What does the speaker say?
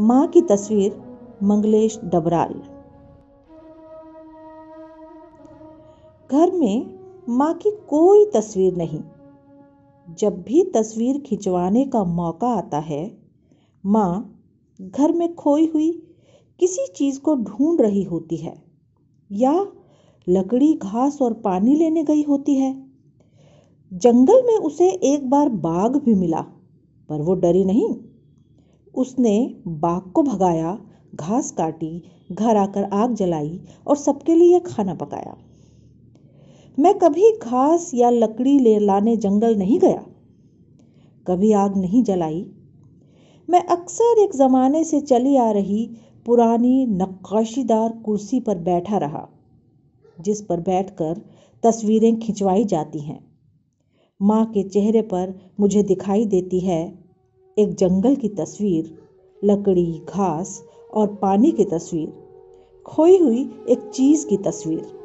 माँ की तस्वीर मंगलेश डबराल। घर में माँ की कोई तस्वीर नहीं। जब भी तस्वीर खिंचवाने का मौका आता है, माँ घर में खोई हुई किसी चीज़ को ढूंढ रही होती है या लकड़ी, घास और पानी लेने गई होती है। जंगल में उसे एक बार बाघ भी मिला, पर वो डरी नहीं। उसने बाघ को भगाया, घास काटी, घर आकर आग जलाई और सबके लिए खाना पकाया। मैं कभी घास या लकड़ी ले लाने जंगल नहीं गया। कभी आग नहीं जलाई। मैं अक्सर एक ज़माने से चली आ रही पुरानी नक्काशीदार कुर्सी पर बैठा रहा, जिस पर बैठकर तस्वीरें खिंचवाई जाती हैं। माँ के चेहरे पर मुझे दिखाई देती है एक जंगल की तस्वीर, लकड़ी, घास और पानी की तस्वीर, खोई हुई एक चीज़ की तस्वीर।